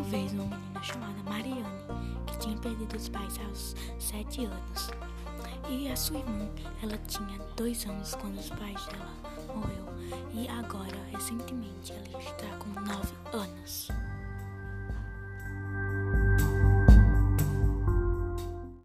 uma vez uma menina chamada Mariane, que tinha perdido os pais aos sete anos. E a sua irmã, ela tinha dois anos quando os pais dela morreu. E agora, recentemente, ela está com nove anos.